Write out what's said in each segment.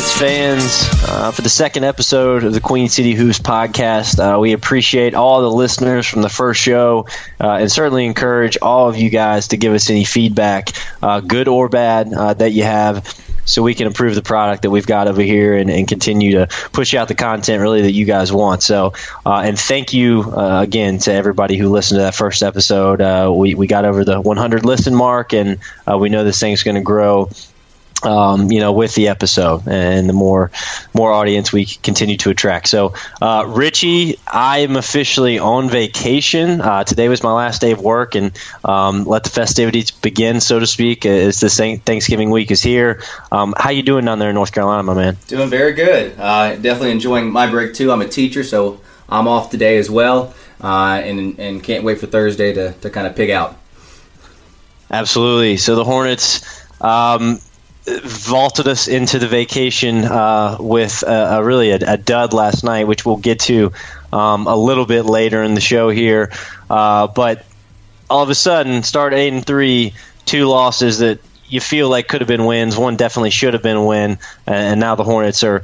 Hornets fans, uh, for the second episode of the Queen City Hoops podcast. Uh, we appreciate all the listeners from the first show, uh, and certainly encourage all of you guys to give us any feedback, uh, good or bad, uh, that you have. So we can improve the product that we've got over here and, and continue to push out the content really that you guys want. So, uh, and thank you uh, again to everybody who listened to that first episode. Uh, we, we got over the 100 listen mark, and uh, we know this thing's going to grow um, you know, with the episode and the more more audience we continue to attract. So, uh, Richie, I am officially on vacation. Uh, today was my last day of work, and um, let the festivities begin, so to speak. As the Thanksgiving week is here. Um, how you doing down there in North Carolina, my man? Doing very good. Uh, definitely enjoying my break too. I'm a teacher, so I'm off today as well, uh, and and can't wait for Thursday to to kind of pig out. Absolutely. So the Hornets. Um, vaulted us into the vacation uh, with a, a really a, a, dud last night, which we'll get to um, a little bit later in the show here. Uh, but all of a sudden, start eight and three, two losses that you feel like could have been wins. One definitely should have been a win, and now the Hornets are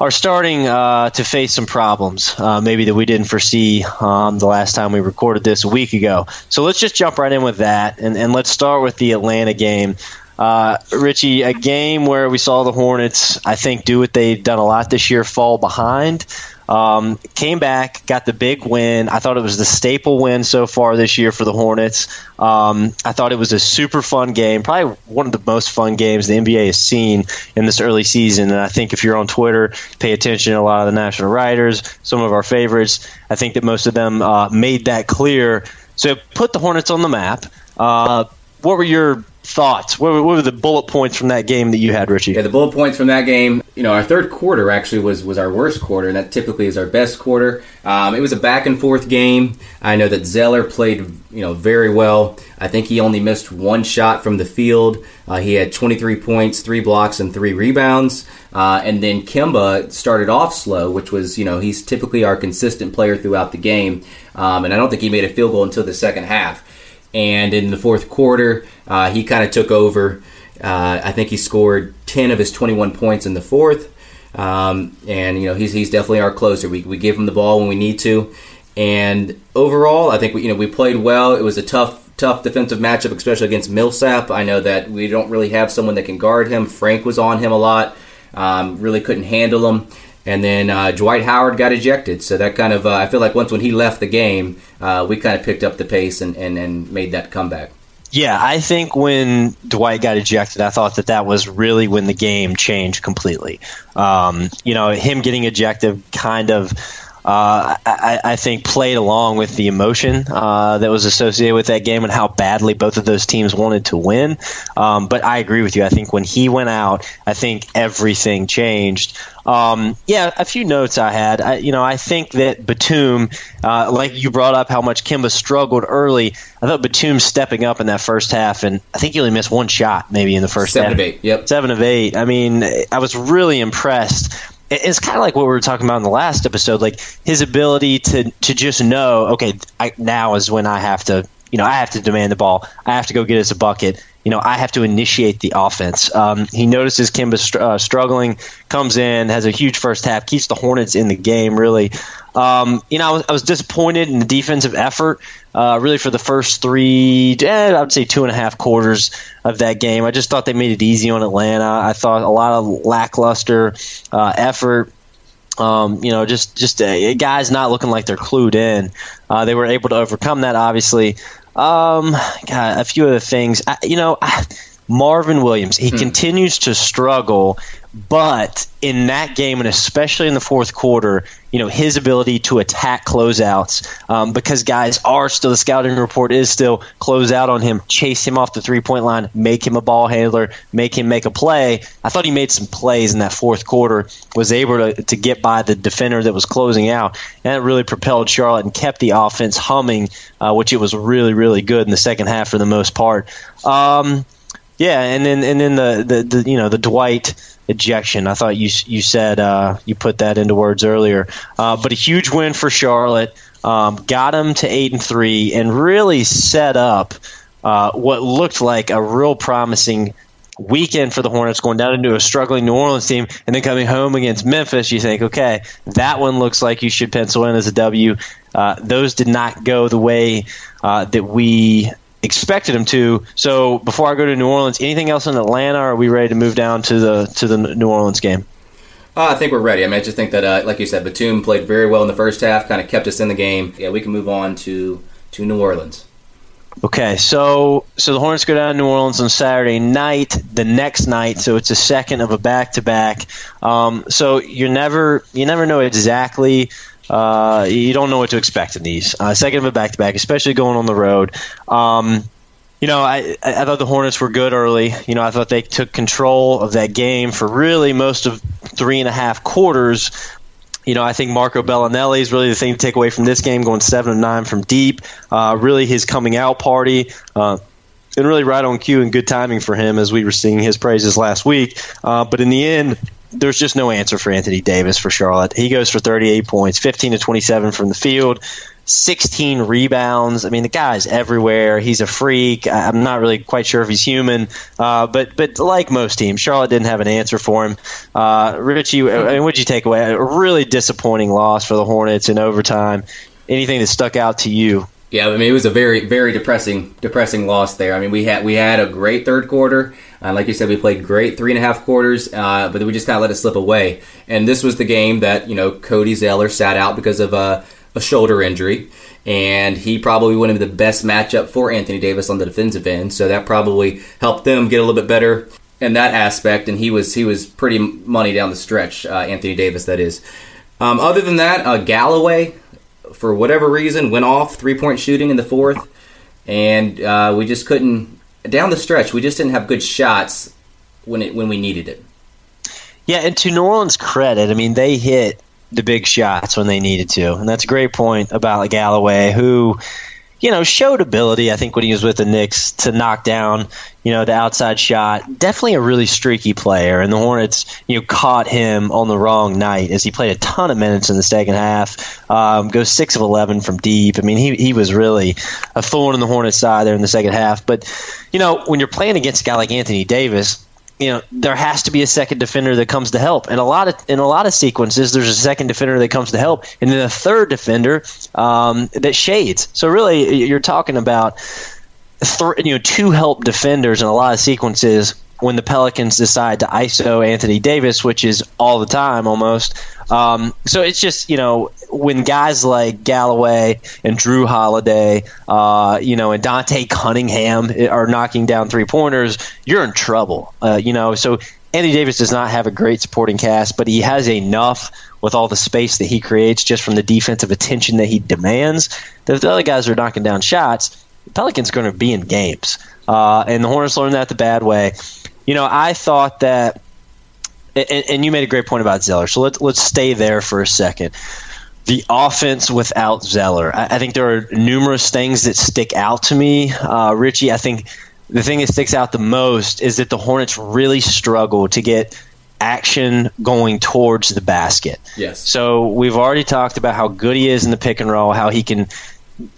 are starting uh, to face some problems, uh, maybe that we didn't foresee um, the last time we recorded this a week ago. So let's just jump right in with that, and, and let's start with the Atlanta game. Uh, Richie, a game where we saw the Hornets, I think, do what they've done a lot this year, fall behind. Um, came back, got the big win. I thought it was the staple win so far this year for the Hornets. Um, I thought it was a super fun game, probably one of the most fun games the NBA has seen in this early season. And I think if you're on Twitter, pay attention to a lot of the national writers, some of our favorites. I think that most of them uh, made that clear. So put the Hornets on the map. Uh, what were your thoughts? What were, what were, the bullet points from that game that you had, Richie? Yeah, the bullet points from that game. You know, our third quarter actually was was our worst quarter, and that typically is our best quarter. Um, it was a back and forth game. I know that Zeller played you know very well. I think he only missed one shot from the field. Uh, he had 23 points, three blocks, and three rebounds. Uh, and then Kemba started off slow, which was you know he's typically our consistent player throughout the game. Um, and I don't think he made a field goal until the second half. And in the fourth quarter, uh, he kind of took over. Uh, I think he scored 10 of his 21 points in the fourth. Um, and, you know, he's, he's definitely our closer. We, we give him the ball when we need to. And overall, I think we, you know, we played well. It was a tough, tough defensive matchup, especially against Millsap. I know that we don't really have someone that can guard him. Frank was on him a lot. Um, really couldn't handle him. And then uh, Dwight Howard got ejected. So that kind of, uh, I feel like once when he left the game, uh, we kind of picked up the pace and, and, and made that comeback. Yeah, I think when Dwight got ejected, I thought that that was really when the game changed completely. Um, you know, him getting ejected kind of. Uh, I, I, think played along with the emotion uh, that was associated with that game and how badly both of those teams wanted to win. Um, but I agree with you. I think when he went out, I think everything changed. Um, yeah, a few notes I had. I, you know, I think that Batum, uh, like you brought up how much Kemba struggled early. I thought Batum stepping up in that first half, and I think he only missed one shot maybe in the first seven half. Seven of eight. Yep. Seven of eight. I mean, I was really impressed it's kind of like what we were talking about in the last episode, like his ability to to just know, okay, I, now is when I have to, you know, I have to demand the ball. I have to go get us a bucket. You know, I have to initiate the offense. Um, he notices Kemba str- uh, struggling, comes in, has a huge first half, keeps the Hornets in the game. Really, um, you know, I was, I was, disappointed in the defensive effort. Uh, really, for the first three, eh, I would say two and a half quarters of that game, I just thought they made it easy on Atlanta. I thought a lot of lackluster uh, effort. Um, you know, just just uh, guys not looking like they're clued in. Uh, they were able to overcome that, obviously. Um, God, a few other things. I, you know, I, Marvin Williams, he hmm. continues to struggle But in that game, and especially in the fourth quarter, you know his ability to attack closeouts um, because guys are still the scouting report is still close out on him, chase him off the three point line, make him a ball handler, make him make a play. I thought he made some plays in that fourth quarter, was able to, to get by the defender that was closing out, and it really propelled Charlotte and kept the offense humming, uh, which it was really really good in the second half for the most part. Um, yeah, and then and then the, the, the you know the Dwight ejection. I thought you you said uh, you put that into words earlier, uh, but a huge win for Charlotte. Um, got them to eight and three, and really set up uh, what looked like a real promising weekend for the Hornets, going down into a struggling New Orleans team, and then coming home against Memphis. You think, okay, that one looks like you should pencil in as a W. Uh, those did not go the way uh, that we expected him to. So before I go to New Orleans, anything else in Atlanta? Or are we ready to move down to the to the New Orleans game? Uh, I think we're ready. I mean, I just think that, uh, like you said, Batum played very well in the first half, kind of kept us in the game. Yeah, we can move on to to New Orleans. Okay, so so the Hornets go down to New Orleans on Saturday night. The next night, so it's a second of a back to back. So you never you never know exactly uh, you don't know what to expect in these. Uh, second of a back to back, especially going on the road. Um, you know, I, I thought the Hornets were good early. You know, I thought they took control of that game for really most of three and a half quarters. You know, I think Marco Belinelli is really the thing to take away from this game, going seven and nine from deep. Uh, really, his coming out party. Uh, and really right on cue and good timing for him as we were seeing his praises last week. Uh, but in the end, there's just no answer for Anthony Davis for Charlotte. He goes for 38 points, 15 to 27 from the field, 16 rebounds. I mean, the guy's everywhere. He's a freak. I'm not really quite sure if he's human, uh, but but like most teams, Charlotte didn't have an answer for him. Uh, Richie, I mean, what'd you take away? A really disappointing loss for the Hornets in overtime. Anything that stuck out to you? Yeah, I mean it was a very very depressing depressing loss there. I mean we had we had a great third quarter. Uh, like you said, we played great three and a half quarters, uh, but we just kind of let it slip away. And this was the game that you know Cody Zeller sat out because of a, a shoulder injury, and he probably wouldn't be the best matchup for Anthony Davis on the defensive end. So that probably helped them get a little bit better in that aspect. And he was he was pretty money down the stretch, uh, Anthony Davis. That is. Um, other than that, uh, Galloway for whatever reason, went off three point shooting in the fourth, and uh, we just couldn't down the stretch. We just didn't have good shots when it when we needed it. Yeah, and to New Orleans' credit, I mean they hit the big shots when they needed to, and that's a great point about Galloway, who you know, showed ability, I think, when he was with the Knicks to knock down, you know, the outside shot. Definitely a really streaky player. And the Hornets, you know, caught him on the wrong night as he played a ton of minutes in the second half. Um, goes 6 of 11 from deep. I mean, he, he was really a thorn in the Hornets' side there in the second half. But, you know, when you're playing against a guy like Anthony Davis, you know there has to be a second defender that comes to help. And a lot of in a lot of sequences there's a second defender that comes to help and then a third defender um, that shades. So really you're talking about th- you know two help defenders in a lot of sequences when the Pelicans decide to ISO Anthony Davis, which is all the time almost. Um, so it's just you know when guys like Galloway and Jrue Holiday, uh, you know, and Dante Cunningham are knocking down three pointers, you're in trouble. Uh, you know, so Anthony Davis does not have a great supporting cast, but he has enough with all the space that he creates just from the defensive attention that he demands. That if the other guys are knocking down shots, Pelicans are going to be in games. Uh, and the Hornets learned that the bad way. You know, I thought that, and, and you made a great point about Zeller. So let's let's stay there for a second. The offense without Zeller, I, I think there are numerous things that stick out to me, uh, Richie. I think the thing that sticks out the most is that the Hornets really struggle to get action going towards the basket. Yes. So we've already talked about how good he is in the pick and roll, how he can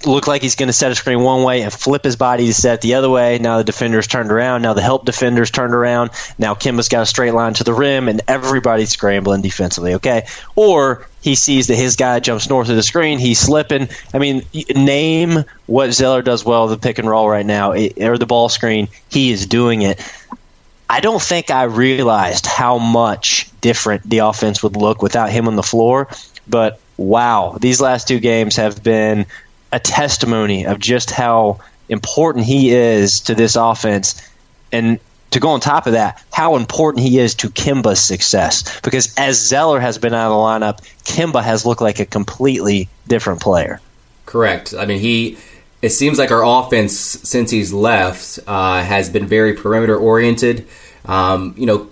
look like he's going to set a screen one way and flip his body to set the other way. Now the defender's turned around. Now the help defender's turned around. Now Kemba's got a straight line to the rim, and everybody's scrambling defensively. Okay, or he sees that his guy jumps north of the screen. He's slipping. I mean, name what Zeller does well the pick and roll right now, or the ball screen. He is doing it. I don't think I realized how much different the offense would look without him on the floor. But wow, these last two games have been a testimony of just how important he is to this offense. And to go on top of that, how important he is to Kemba's success. Because as Zeller has been out of the lineup, Kemba has looked like a completely different player. Correct. I mean, he. It seems like our offense since he's left uh, has been very perimeter oriented. Um, you know,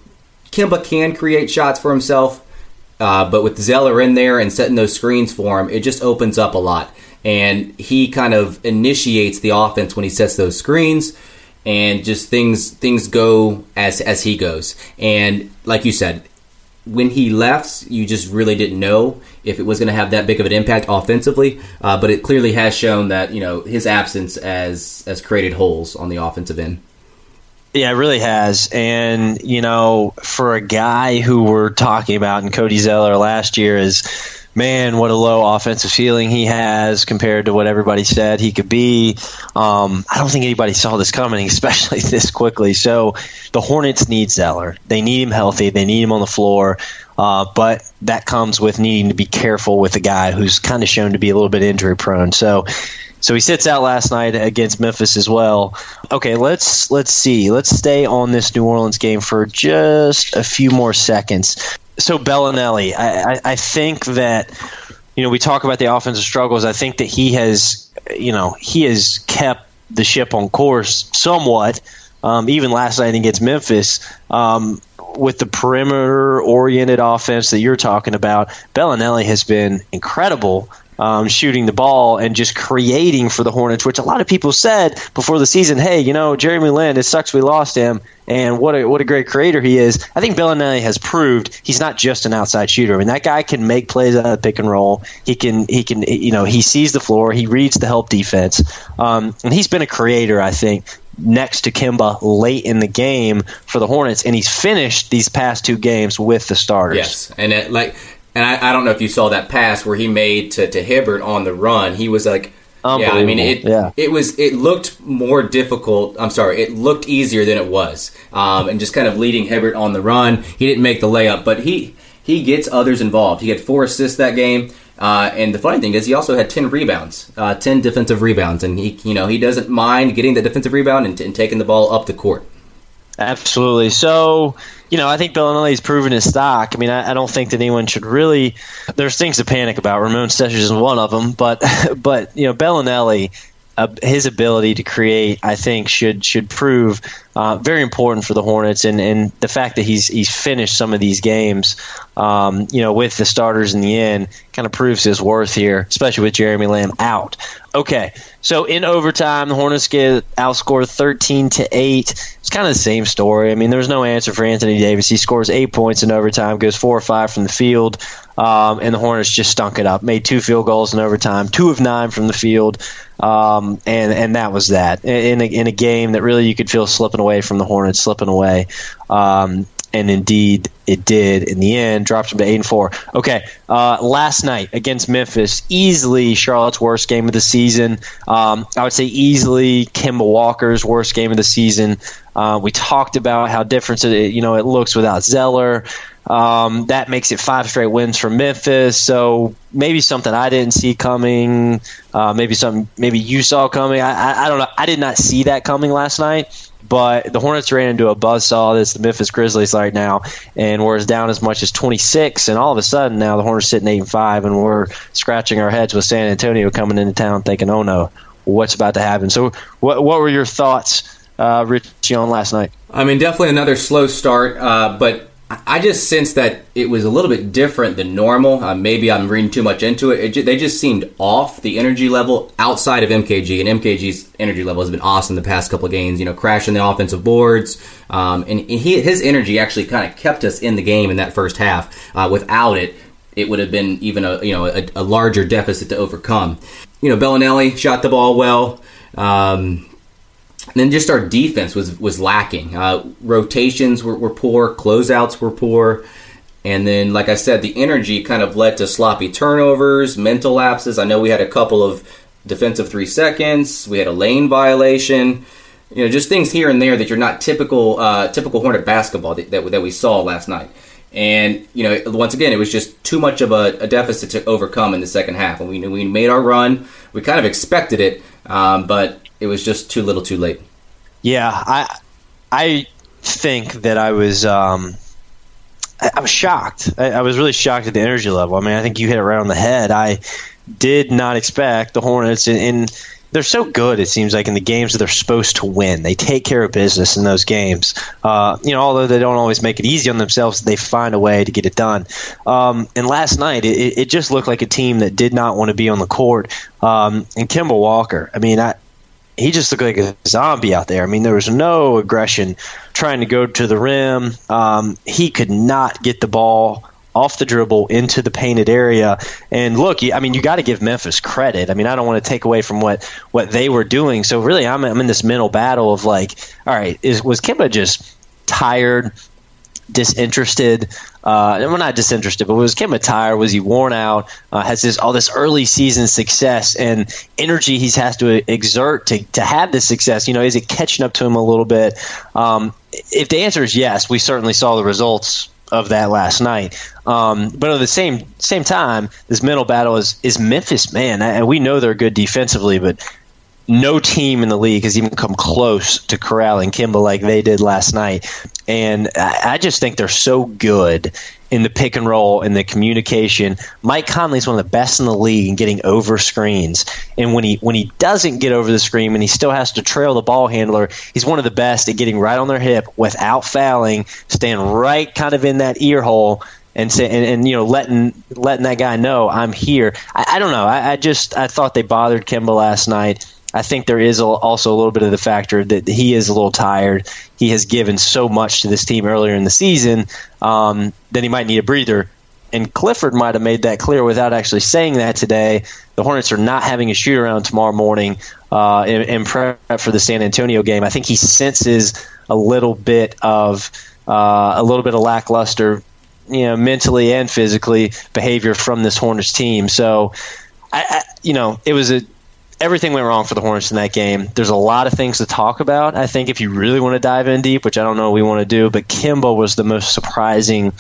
Kemba can create shots for himself, uh, but with Zeller in there and setting those screens for him, it just opens up a lot. And he kind of initiates the offense when he sets those screens, and just things things go as as he goes. And like you said, when he left, you just really didn't know if it was going to have that big of an impact offensively. Uh, but it clearly has shown that you know his absence has has created holes on the offensive end. Yeah, it really has. And, you know, for a guy who we're talking about in Cody Zeller last year is, man, what a low offensive ceiling he has compared to what everybody said he could be. Um, I don't think anybody saw this coming, especially this quickly. So the Hornets need Zeller. They need him healthy, they need him on the floor. Uh, but that comes with needing to be careful with a guy who's kind of shown to be a little bit injury prone. So so he sits out last night against Memphis as well. Okay, let's let's see. Let's stay on this New Orleans game for just a few more seconds. So Belinelli, I, I, I think that you know we talk about the offensive struggles. I think that he has you know he has kept the ship on course somewhat. Um, even last night against Memphis, um, with the perimeter oriented offense that you're talking about, Belinelli has been incredible um, shooting the ball and just creating for the Hornets, which a lot of people said before the season, hey, you know, Jeremy Lin, it sucks we lost him, and what a, what a great creator he is. I think Belinelli has proved he's not just an outside shooter. I mean, that guy can make plays out of pick and roll. He can, he can, you know, he sees the floor, he reads the help defense, um, and he's been a creator, I think, next to Kemba late in the game for the Hornets, and he's finished these past two games with the starters. Yes, and it, like and I, I, don't know if you saw that pass where he made to, to Hibbert on the run. He was like, yeah, I mean, it yeah. it was it looked more difficult. I'm sorry, it looked easier than it was, um, and just kind of leading Hibbert on the run. He didn't make the layup, but he he gets others involved. He had four assists that game. Uh, and the funny thing is, he also had ten rebounds, uh, ten defensive rebounds, and he, you know, he doesn't mind getting the defensive rebound and, and taking the ball up the court. Absolutely. So, you know, I think Belinelli's proven his stock. I mean, I, I, don't think that anyone should really. There's things to panic about. Ramon Sessions is one of them, but but you know, Belinelli, uh, his ability to create, I think, should should prove uh, very important for the Hornets, and, and the fact that he's he's finished some of these games, um, you know, with the starters in the end, kind of proves his worth here, especially with Jeremy Lamb out. Okay, so in overtime, the Hornets get outscored thirteen to eight. It's kind of the same story. I mean, there was no answer for Anthony Davis. He scores eight points in overtime, goes four or five from the field, um, and the Hornets just stunk it up. Made two field goals in overtime, two of nine from the field, um, and and that was that in a, in a game that really you could feel slipping away from the Hornets, slipping away. Um, and indeed it did in the end. Dropped them to eight and four. Okay, uh, last night against Memphis, easily Charlotte's worst game of the season. Um, I would say easily Kemba Walker's worst game of the season. Uh, we talked about how different it, you know it looks without Zeller. Um, that makes it five straight wins for Memphis. So maybe something I didn't see coming. Uh, maybe something maybe you saw coming. I, I, I don't know. I did not see that coming last night. But the Hornets ran into a buzzsaw. That's the Memphis Grizzlies right now, and we're down as much as 26. And all of a sudden, now the Hornets sitting eight and five, and we're scratching our heads with San Antonio coming into town, thinking, "Oh no, what's about to happen?" So, what what were your thoughts, uh, Richie, on last night? I mean, definitely another slow start, uh, but I just sensed that it was a little bit different than normal. Uh, maybe I'm reading too much into it. it. They just seemed off the energy level outside of MKG, and MKG's energy level has been awesome the past couple of games. You know, crashing the offensive boards, um, and he, his energy actually kind of kept us in the game in that first half. Uh, without it, it would have been even a you know a, a, larger deficit to overcome. You know, Belinelli shot the ball well. Um, and then just our defense was was lacking. Uh, rotations were, were poor, closeouts were poor, and then, like I said, the energy kind of led to sloppy turnovers, mental lapses. I know we had a couple of defensive three seconds. We had a lane violation. You know, just things here and there that you're not typical uh, typical Hornet basketball that, that, that we saw last night. And you know, once again, it was just too much of a, a deficit to overcome in the second half. And we we made our run. We kind of expected it, um, but it was just too little, too late. Yeah, I, I, think that I was. Um, I, I was shocked. I, I was really shocked at the energy level. I mean, I think you hit it right on the head. I did not expect the Hornets, and, and they're so good. It seems like in the games that they're supposed to win, they take care of business in those games. Uh, you know, although they don't always make it easy on themselves, they find a way to get it done. Um, and last night, it, it, just looked like a team that did not want to be on the court. Um, and Kemba Walker, I mean, I, he just looked like a zombie out there. I mean, there was no aggression trying to go to the rim. Um, he could not get the ball off the dribble into the painted area. And look, I mean, you got to give Memphis credit. I mean, I don't want to take away from what what they were doing. So really, I'm, I'm in this mental battle of like, all right, is was Kemba just tired? disinterested. Uh, well, not disinterested, but was Kemba tired? Was he worn out? Uh, has this all this early season success and energy he's has to exert to to have this success? You know, is it catching up to him a little bit? Um, if the answer is yes, we certainly saw the results of that last night. Um, but at the same same time, this mental battle is is Memphis, man, and we know they're good defensively, but no team in the league has even come close to corralling Kemba like they did last night. And I just think they're so good in the pick and roll and the communication. Mike Conley is one of the best in the league in getting over screens. And when he when he doesn't get over the screen and he still has to trail the ball handler, he's one of the best at getting right on their hip without fouling, staying right kind of in that ear hole and say and, and, you know letting letting that guy know I'm here. I, I don't know. I, I, just I thought they bothered Kemba last night. I think there is also a little bit of the factor that he is a little tired. He has given so much to this team earlier in the season um, that he might need a breather. And Clifford might have made that clear without actually saying that today. The Hornets are not having a shoot around tomorrow morning uh, in, in, prep for the San Antonio game. I think he senses a little bit of uh, a little bit of lackluster, you know, mentally and physically behavior from this Hornets team. So, I, I, you know, it was a everything went wrong for the Hornets in that game. There's a lot of things to talk about. I think if you really want to dive in deep, which I don't know we want to do, but Kemba was the most surprising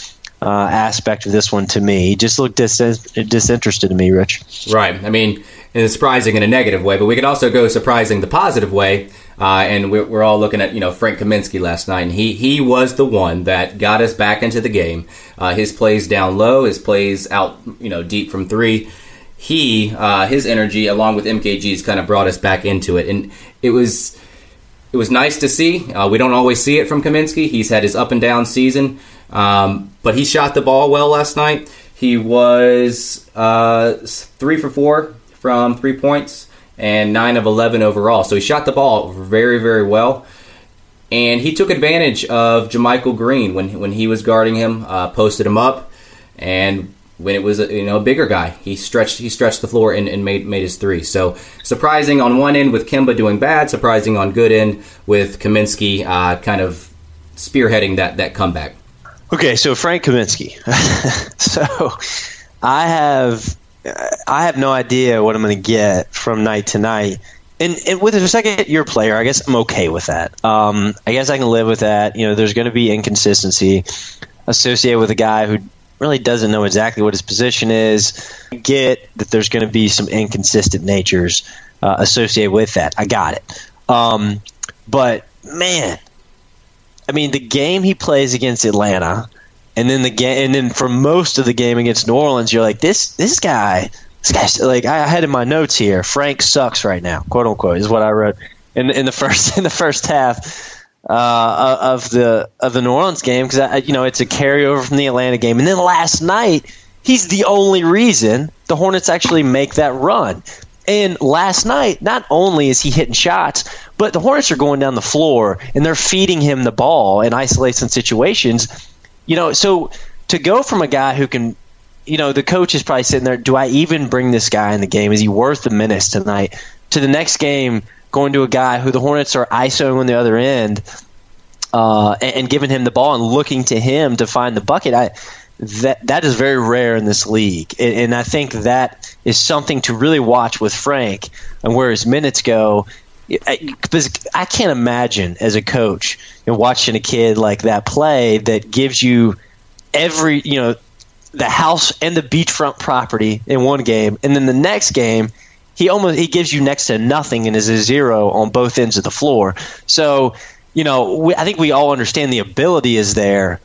uh, aspect of this one to me. He just looked dis- disinterested to me, Rich. Right. I mean, it's surprising in a negative way, but we could also go surprising the positive way. Uh, and we're, we're, all looking at you know Frank Kaminsky last night, and he he was the one that got us back into the game. Uh, his plays down low, his plays out you know deep from three he uh, his energy along with MKG's kind of brought us back into it, and it was it was nice to see. Uh, we don't always see it from Kaminsky. He's had his up and down season, um, but he shot the ball well last night. He was uh, three for four from three points and nine of eleven overall. So he shot the ball very very well. And he took advantage of JaMychal Green when when he was guarding him, uh, posted him up, and when it was a, you know a bigger guy. He stretched he stretched the floor and, and, made made his three. So surprising on one end with Kemba doing bad, surprising on good end with Kaminsky uh, kind of spearheading that that comeback. Okay, so Frank Kaminsky. so I have I have no idea what I'm going to get from night to night. And, and with a second year player, I guess I'm okay with that. Um, I guess I can live with that. You know, there's going to be inconsistency associated with a guy who really doesn't know exactly what his position is. I get that there's going to be some inconsistent natures uh, associated with that. I got it. Um, but man, I mean, the game he plays against Atlanta, and then the game, and then for most of the game against New Orleans, you're like, this this guy, this guy's like I had in my notes here. Frank sucks right now, quote unquote, is what I wrote in in the first in the first half uh, of the of the New Orleans game because you know it's a carryover from the Atlanta game, and then last night he's the only reason the Hornets actually make that run. And last night, not only is he hitting shots, but the Hornets are going down the floor and they're feeding him the ball in isolation situations. You know, so to go from a guy who can, you know, the coach is probably sitting there, do I even bring this guy in the game? Is he worth the minutes tonight? To the next game going to a guy who the Hornets are ISOing on the other end uh, and, and, giving him the ball and looking to him to find the bucket. I, that that is very rare in this league, and, and I think that is something to really watch with Frank and where his minutes go. Because I can't imagine as a coach you know, watching a kid like that play that gives you every you know the house and the beachfront property in one game, and then the next game he almost he gives you next to nothing and is a zero on both ends of the floor. So you know, we, I think we all understand the ability is there,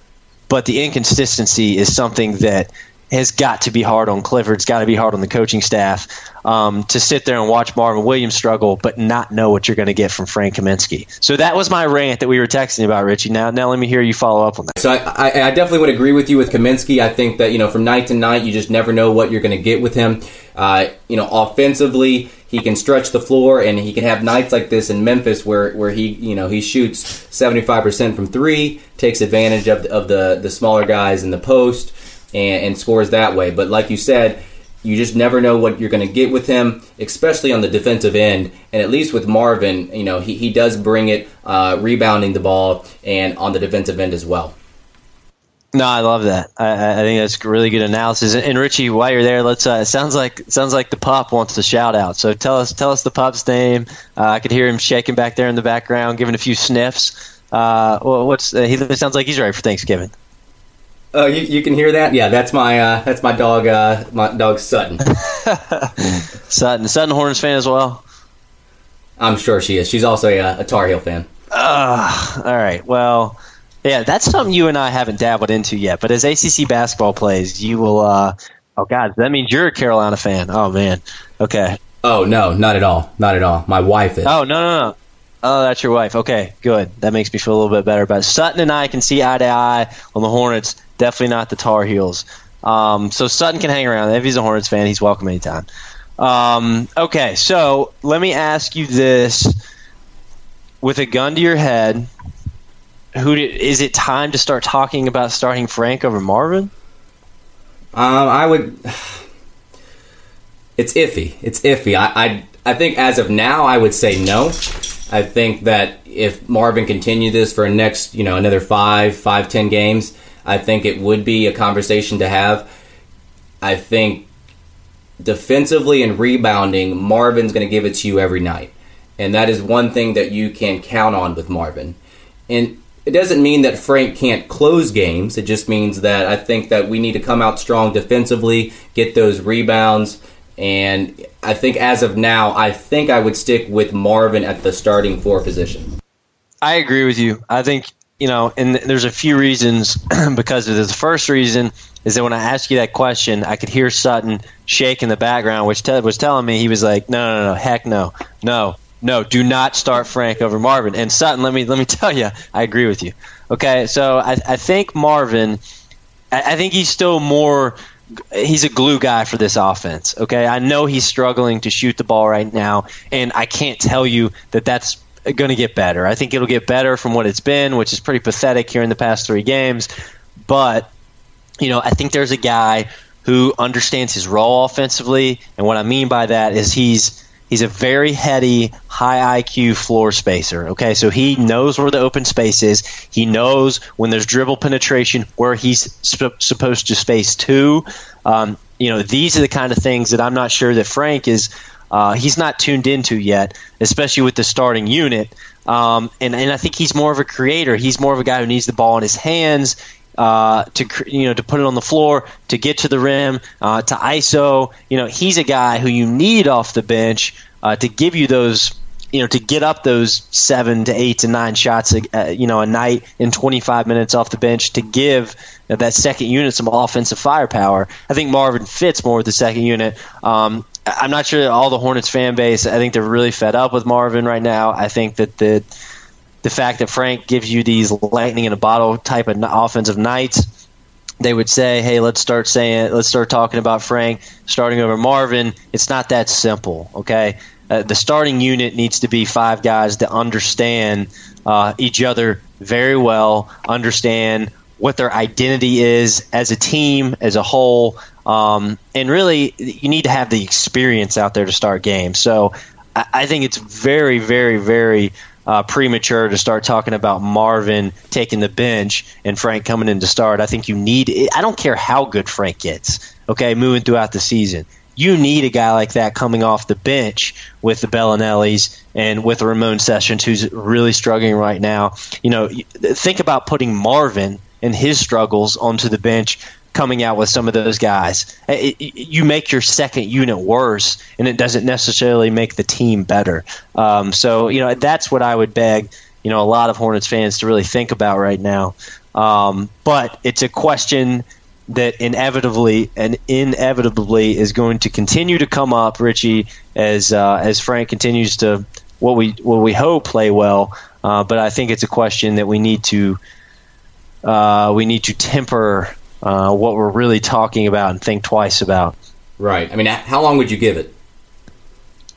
but the inconsistency is something that has got to be hard on Clifford. It's got to be hard on the coaching staff um, to sit there and watch Marvin Williams struggle, but not know what you're going to get from Frank Kaminsky. So that was my rant that we were texting about, Richie. Now, now let me hear you follow up on that. So I, I, I definitely would agree with you with Kaminsky. I think that you know from night to night, you just never know what you're going to get with him. Uh, you know, offensively, he can stretch the floor, and he can have nights like this in Memphis where, where he you know he shoots 75 percent from three, takes advantage of the, of the the smaller guys in the post and, and scores that way. But like you said, you just never know what you're going to get with him, especially on the defensive end. And at least with Marvin, you know, he, he does bring it, uh, rebounding the ball and on the defensive end as well. No, I love that. I, I think that's really good analysis. And Richie, while you're there, let's. Uh, it sounds like sounds like the pop wants to shout out. So tell us tell us the pop's name. Uh, I could hear him shaking back there in the background, giving a few sniffs. Uh, well, what's uh, he sounds like he's ready for Thanksgiving. Oh, you, you can hear that? Yeah, that's my uh, that's my dog. Uh, my dog Sutton. Sutton, Sutton Hornets fan as well. I'm sure she is. She's also a, a Tar Heel fan. Uh, all right. Well, yeah, that's something you and I haven't dabbled into yet. But as ACC basketball plays, you will. Uh, oh God, that means you're a Carolina fan. Oh man. Okay. Oh no, not at all. Not at all. My wife is. Oh no no no. Oh, that's your wife. Okay, good. That makes me feel a little bit better. But Sutton and I can see eye to eye on the Hornets. Definitely not the Tar Heels. Um, so Sutton can hang around. If he's a Hornets fan, he's welcome anytime. Um, okay, so let me ask you this: with a gun to your head, who did, is it time to start talking about starting Frank over Marvin? Um, I would. It's iffy. It's iffy. I, I I think as of now, I would say no. I think that if Marvin continued this for next, you know, another five, five, ten games, I think it would be a conversation to have. I think defensively and rebounding, Marvin's going to give it to you every night. And that is one thing that you can count on with Marvin. And it doesn't mean that Frank can't close games. It just means that I think that we need to come out strong defensively, get those rebounds, and I think as of now, I think I would stick with Marvin at the starting four position. I agree with you. I think you know, and there's a few reasons because of this. The first reason is that when I asked you that question, I could hear Sutton shake in the background, which Ted was telling me he was like, "No, no, no, heck no, no, no, do not start Frank over Marvin." And Sutton, let me let me tell you, I agree with you. Okay, so I, I think Marvin, I, I think he's still more he's a glue guy for this offense. Okay, I know he's struggling to shoot the ball right now, and I can't tell you that that's going to get better. I think it'll get better from what it's been, which is pretty pathetic here in the past three games. But you know, I think there's a guy who understands his role offensively, and what I mean by that is he's He's a very heady, high IQ floor spacer. Okay, so he knows where the open space is. He knows when there's dribble penetration where he's sp- supposed to space to. Um, you know, these are the kind of things that I'm not sure that Frank is. Uh, he's not tuned into yet, especially with the starting unit. Um, and, and I think he's more of a creator. He's more of a guy who needs the ball in his hands uh, to you know to put it on the floor, to get to the rim, uh, to ISO. You know, he's a guy who you need off the bench uh, to give you those. You know, to get up those seven to eight to nine shots, uh, you know, a night in 25 minutes off the bench to give that second unit some offensive firepower. I think Marvin fits more with the second unit. Um, I'm not sure all the Hornets fan base. I think they're really fed up with Marvin right now. I think that the the fact that Frank gives you these lightning in a bottle type of offensive nights, they would say, "Hey, let's start saying, let's start talking about Frank starting over Marvin." It's not that simple, okay? Uh, the starting unit needs to be five guys that understand uh, each other very well, understand what their identity is as a team, as a whole, um, and really, you need to have the experience out there to start games. So, I, I think it's very, very, very uh, premature to start talking about Marvin taking the bench and Frank coming in to start. I think you need. I don't care how good Frank gets. Okay, moving throughout the season, you need a guy like that coming off the bench with the Belinellis and with Ramon Sessions, who's really struggling right now. You know, think about putting Marvin and his struggles onto the bench coming out with some of those guys. It, it, you make your second unit worse, and it doesn't necessarily make the team better. Um, so, you know, that's what I would beg you know a lot of Hornets fans to really think about right now. Um, but it's a question that inevitably and inevitably is going to continue to come up, Richie, as uh, as Frank continues to what we what we hope play well. Uh, but I think it's a question that we need to uh, we need to temper uh, what we're really talking about and think twice about. Right. I mean, how long would you give it?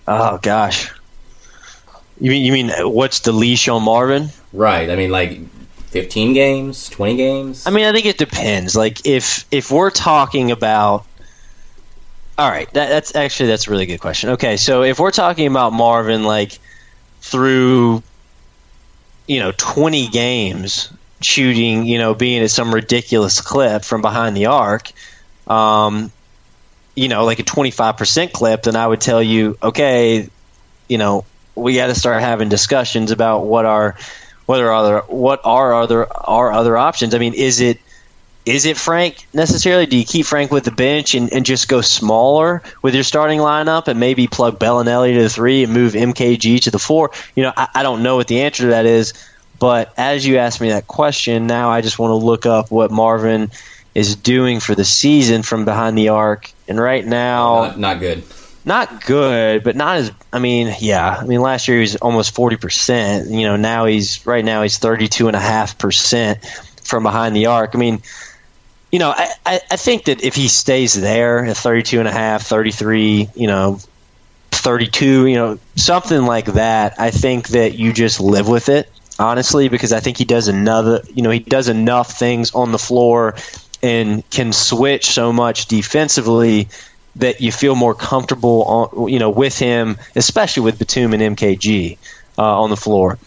Oh gosh. You mean you mean what's the leash on Marvin? Right. I mean, like 15 games, 20 games? I mean, I think it depends. Like if if we're talking about All right, that, that's actually that's a really good question. Okay, so if we're talking about Marvin like through you know 20 games shooting, you know, being at some ridiculous clip from behind the arc, um, you know, like a 25% clip, then I would tell you, okay, you know, we got to start having discussions about what our are other what are other are other options. I mean, is it is it Frank necessarily? Do you keep Frank with the bench and, and just go smaller with your starting lineup and maybe plug Belinelli to the three and move MKG to the four? You know, I, I don't know what the answer to that is, but as you asked me that question, now I just want to look up what Marvin is doing for the season from behind the arc. And right now, not, not good not good, but not as. I mean, yeah. I mean, last year he was almost forty percent. You know, now he's right now he's thirty two and a half percent from behind the arc. I mean, you know, I, I, I think that if he stays there at 32 and a half, 33, you know, 32, you know, something like that, I think that you just live with it, honestly, because I think he does another, you know, he does enough things on the floor and can switch so much defensively that you feel more comfortable on, you know, with him, especially with Batum and MKG uh, on the floor.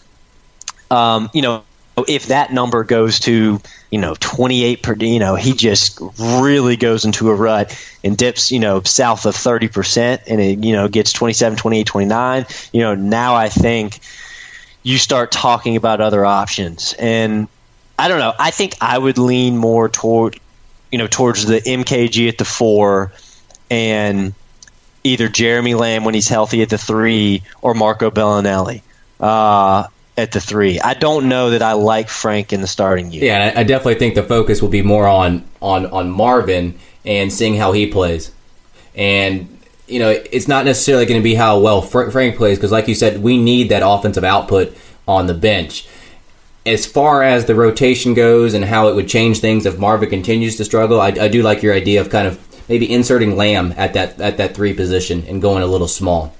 Um, you know, if that number goes to you know 28 per you know he just really goes into a rut and dips you know south of 30% and it you know gets 27 28 29 you know now i think you start talking about other options and i don't know i think i would lean more toward you know towards the mkg at the 4 and either Jeremy Lamb when he's healthy at the three or Marco Belinelli uh, at the three. I don't know that I like Frank in the starting unit. Yeah, I definitely think the focus will be more on on on Marvin and seeing how he plays. And you know, it's not necessarily going to be how well Frank plays because, like you said, we need that offensive output on the bench. As far as the rotation goes and how it would change things if Marvin continues to struggle, I, I do like your idea of kind of maybe inserting Lamb at that at that three position and going a little small.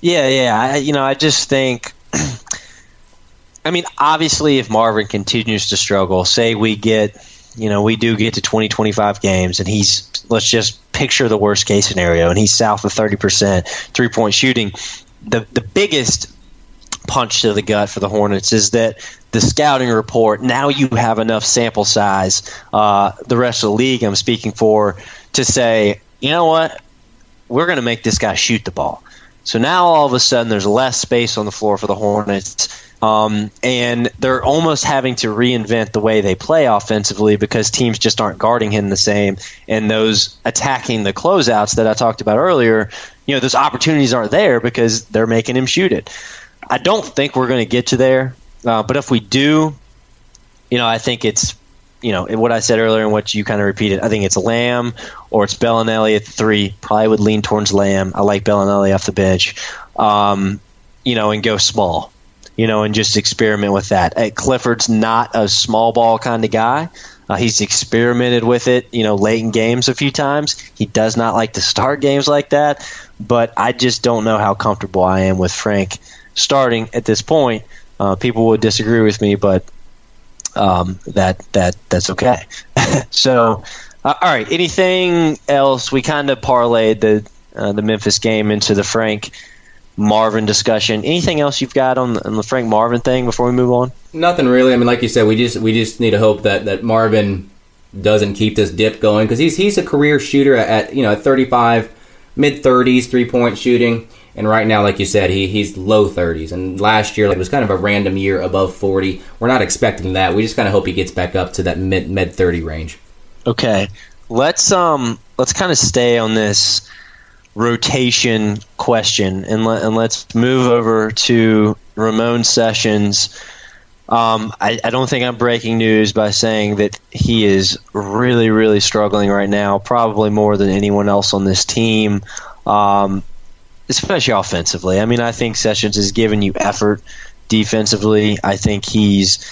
Yeah, yeah. I, you know, I just think. I mean, obviously, if Marvin continues to struggle, say we get, you know, we do get to 20, 25 games, and he's, let's just picture the worst case scenario, and he's south of 30% three point shooting. The, the biggest punch to the gut for the Hornets is that the scouting report, now you have enough sample size, uh, the rest of the league I'm speaking for, to say, you know what, we're going to make this guy shoot the ball. So now all of a sudden there's less space on the floor for the Hornets. Um, and they're almost having to reinvent the way they play offensively because teams just aren't guarding him the same. And those attacking the closeouts that I talked about earlier, you know, those opportunities aren't there because they're making him shoot it. I don't think we're going to get to there, uh, but if we do, you know, I think it's you know what I said earlier and what you kind of repeated. I think it's Lamb or it's Belinelli at three. Probably would lean towards Lamb. I like Belinelli off the bench, um, you know, and go small, you know, and just experiment with that. Uh, Clifford's not a small ball kind of guy. Uh, he's experimented with it, you know, late in games a few times. He does not like to start games like that, but I just don't know how comfortable I am with Frank starting at this point. Uh, people would disagree with me, but um, that that that's okay. so, uh, all right. Anything else? We kind of parlayed the uh, the Memphis game into the Frank Marvin discussion. Anything else you've got on the, on the, Frank Marvin thing before we move on? Nothing really. I mean, like you said, we just we just need to hope that that Marvin doesn't keep this dip going because he's he's a career shooter at, you know at 35, mid 30s three point shooting. And right now, like you said, he he's low 30s. And last year, like, it was kind of a random year above 40. We're not expecting that. We just kind of hope he gets back up to that mid mid 30 range. Okay, let's um let's kind of stay on this rotation question, and, and let's move over to Ramon Sessions. Um, I, I, don't think I'm breaking news by saying that he is really, really struggling right now, probably more than anyone else on this team, um, especially offensively. I mean, I think Sessions has given you effort defensively. I think he's,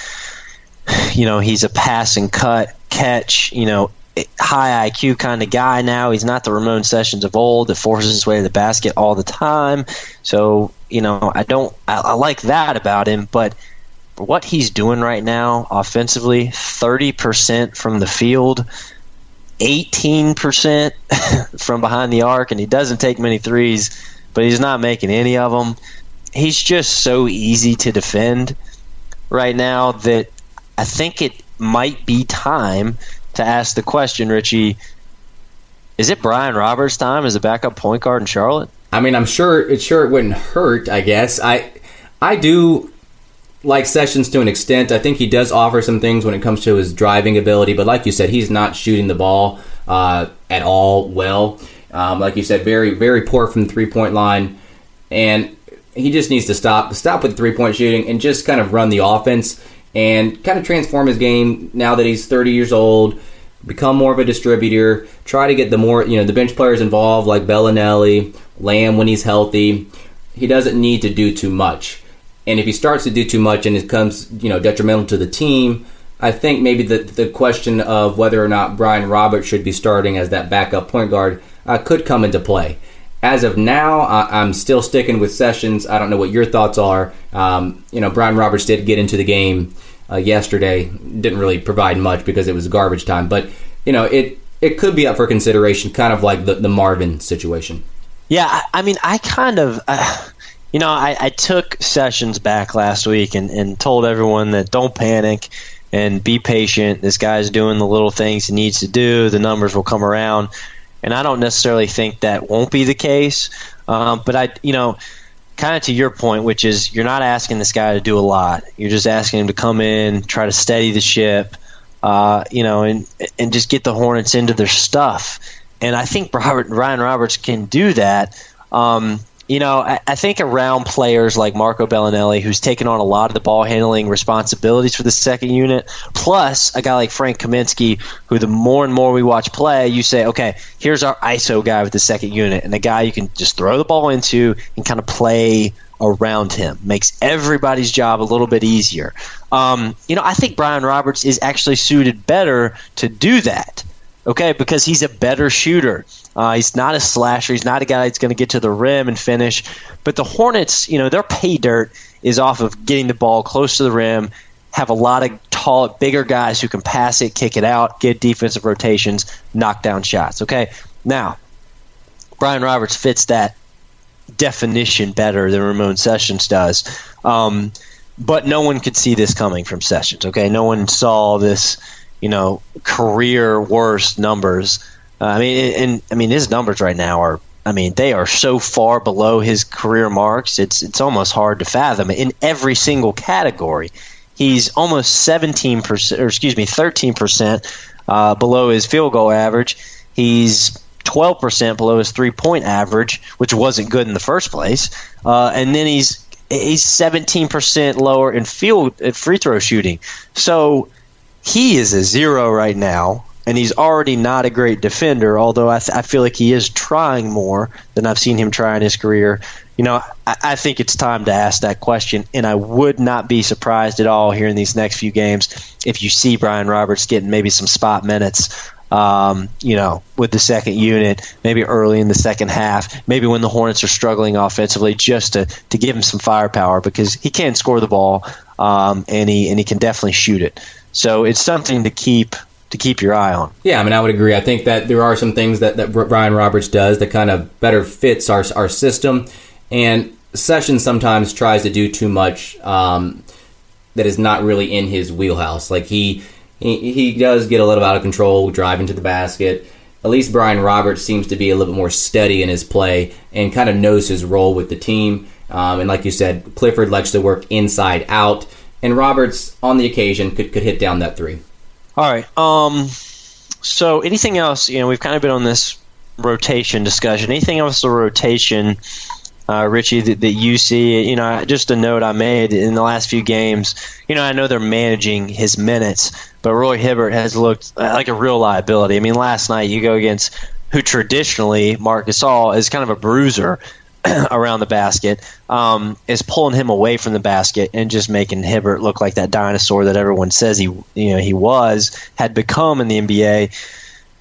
you know, he's a pass and cut catch, you know, high IQ kind of guy now. He's not the Ramon Sessions of old that forces his way to the basket all the time. So, you know, I don't, I, I like that about him, but what he's doing right now offensively 30% from the field, 18% from behind the arc, and he doesn't take many threes, but he's not making any of them. He's just so easy to defend right now that I think it might be time to ask the question, Richie. Is it Brian Roberts' time as a backup point guard in Charlotte? I mean, I'm sure it sure it wouldn't hurt. I guess I I do like Sessions to an extent. I think he does offer some things when it comes to his driving ability, but like you said, he's not shooting the ball uh, at all well. Um, like you said, very very poor from the three point line, and he just needs to stop stop with three point shooting and just kind of run the offense and kind of transform his game now that he's 30 years old. Become more of a distributor. Try to get the more you know the bench players involved, like Belinelli, Lamb when he's healthy. He doesn't need to do too much. And if he starts to do too much and it comes, you know, detrimental to the team, I think maybe the the question of whether or not Brian Roberts should be starting as that backup point guard uh, could come into play. As of now, I, am still sticking with Sessions. I don't know what your thoughts are. Um, you know, Brian Roberts did get into the game uh, yesterday. Didn't really provide much because it was garbage time, but you know, it it could be up for consideration, kind of like the the Marvin situation. Yeah, I mean, I kind of. Uh you know, I, I took Sessions back last week and, and told everyone that don't panic and be patient. This guy's doing the little things he needs to do. The numbers will come around. And I don't necessarily think that won't be the case. Um, but I, you know, kind of to your point, which is you're not asking this guy to do a lot. You're just asking him to come in, try to steady the ship, uh, you know, and and just get the Hornets into their stuff. And I think Robert, Brian Roberts can do that. Um, you know, I, I, think around players like Marco Belinelli, who's taken on a lot of the ball handling responsibilities for the second unit, plus a guy like Frank Kaminsky, who the more and more we watch play, you say, okay, here's our ISO guy with the second unit, and a guy you can just throw the ball into and kind of play around him. Makes everybody's job a little bit easier. Um, you know, I think Brian Roberts is actually suited better to do that okay, because he's a better shooter. Uh, he's not a slasher. He's not a guy that's going to get to the rim and finish. But the Hornets, you know, their pay dirt is off of getting the ball close to the rim, have a lot of tall, bigger guys who can pass it, kick it out, get defensive rotations, knock down shots. Okay, now Brian Roberts fits that definition better than Ramon Sessions does. Um, but no one could see this coming from Sessions. Okay, no one saw this you know, career worst numbers. Uh, I mean, and I mean his numbers right now are. I mean, they are so far below his career marks. It's it's almost hard to fathom. In every single category, he's almost seventeen percent, or excuse me, thirteen percent uh, below his field goal average. He's 12% below his three point average, which wasn't good in the first place. Uh, and then he's he's 17% lower in field at free throw shooting. So he is a zero right now, and he's already not a great defender. Although I, th- I feel like he is trying more than I've seen him try in his career. You know, I, I think it's time to ask that question, and I would not be surprised at all here in these next few games if you see Brian Roberts getting maybe some spot minutes um, you know, with the second unit, maybe early in the second half, maybe when the Hornets are struggling offensively, just to, to give him some firepower because he can score the ball um, and he and he can definitely shoot it. So it's something to keep to keep your eye on. Yeah, I mean, I would agree. I think that there are some things that, that Brian Roberts does that kind of better fits our our system, and Sessions sometimes tries to do too much um, that is not really in his wheelhouse. Like he, he he does get a little out of control, driving to the basket. At least Brian Roberts seems to be a little bit more steady in his play and kind of knows his role with the team. Um, and like you said, Clifford likes to work inside out and Roberts on the occasion could could hit down that three. All right. Um. So anything else? You know, we've kind of been on this rotation discussion. Anything else the rotation, uh, Richie, that, that you see? You know, just a note I made in the last few games. You know, I know they're managing his minutes, but Roy Hibbert has looked like a real liability. I mean, last night you go against who traditionally Marc Gasol is kind of a bruiser around the basket, um, is pulling him away from the basket and just making Hibbert look like that dinosaur that everyone says he you know he was had become in the NBA.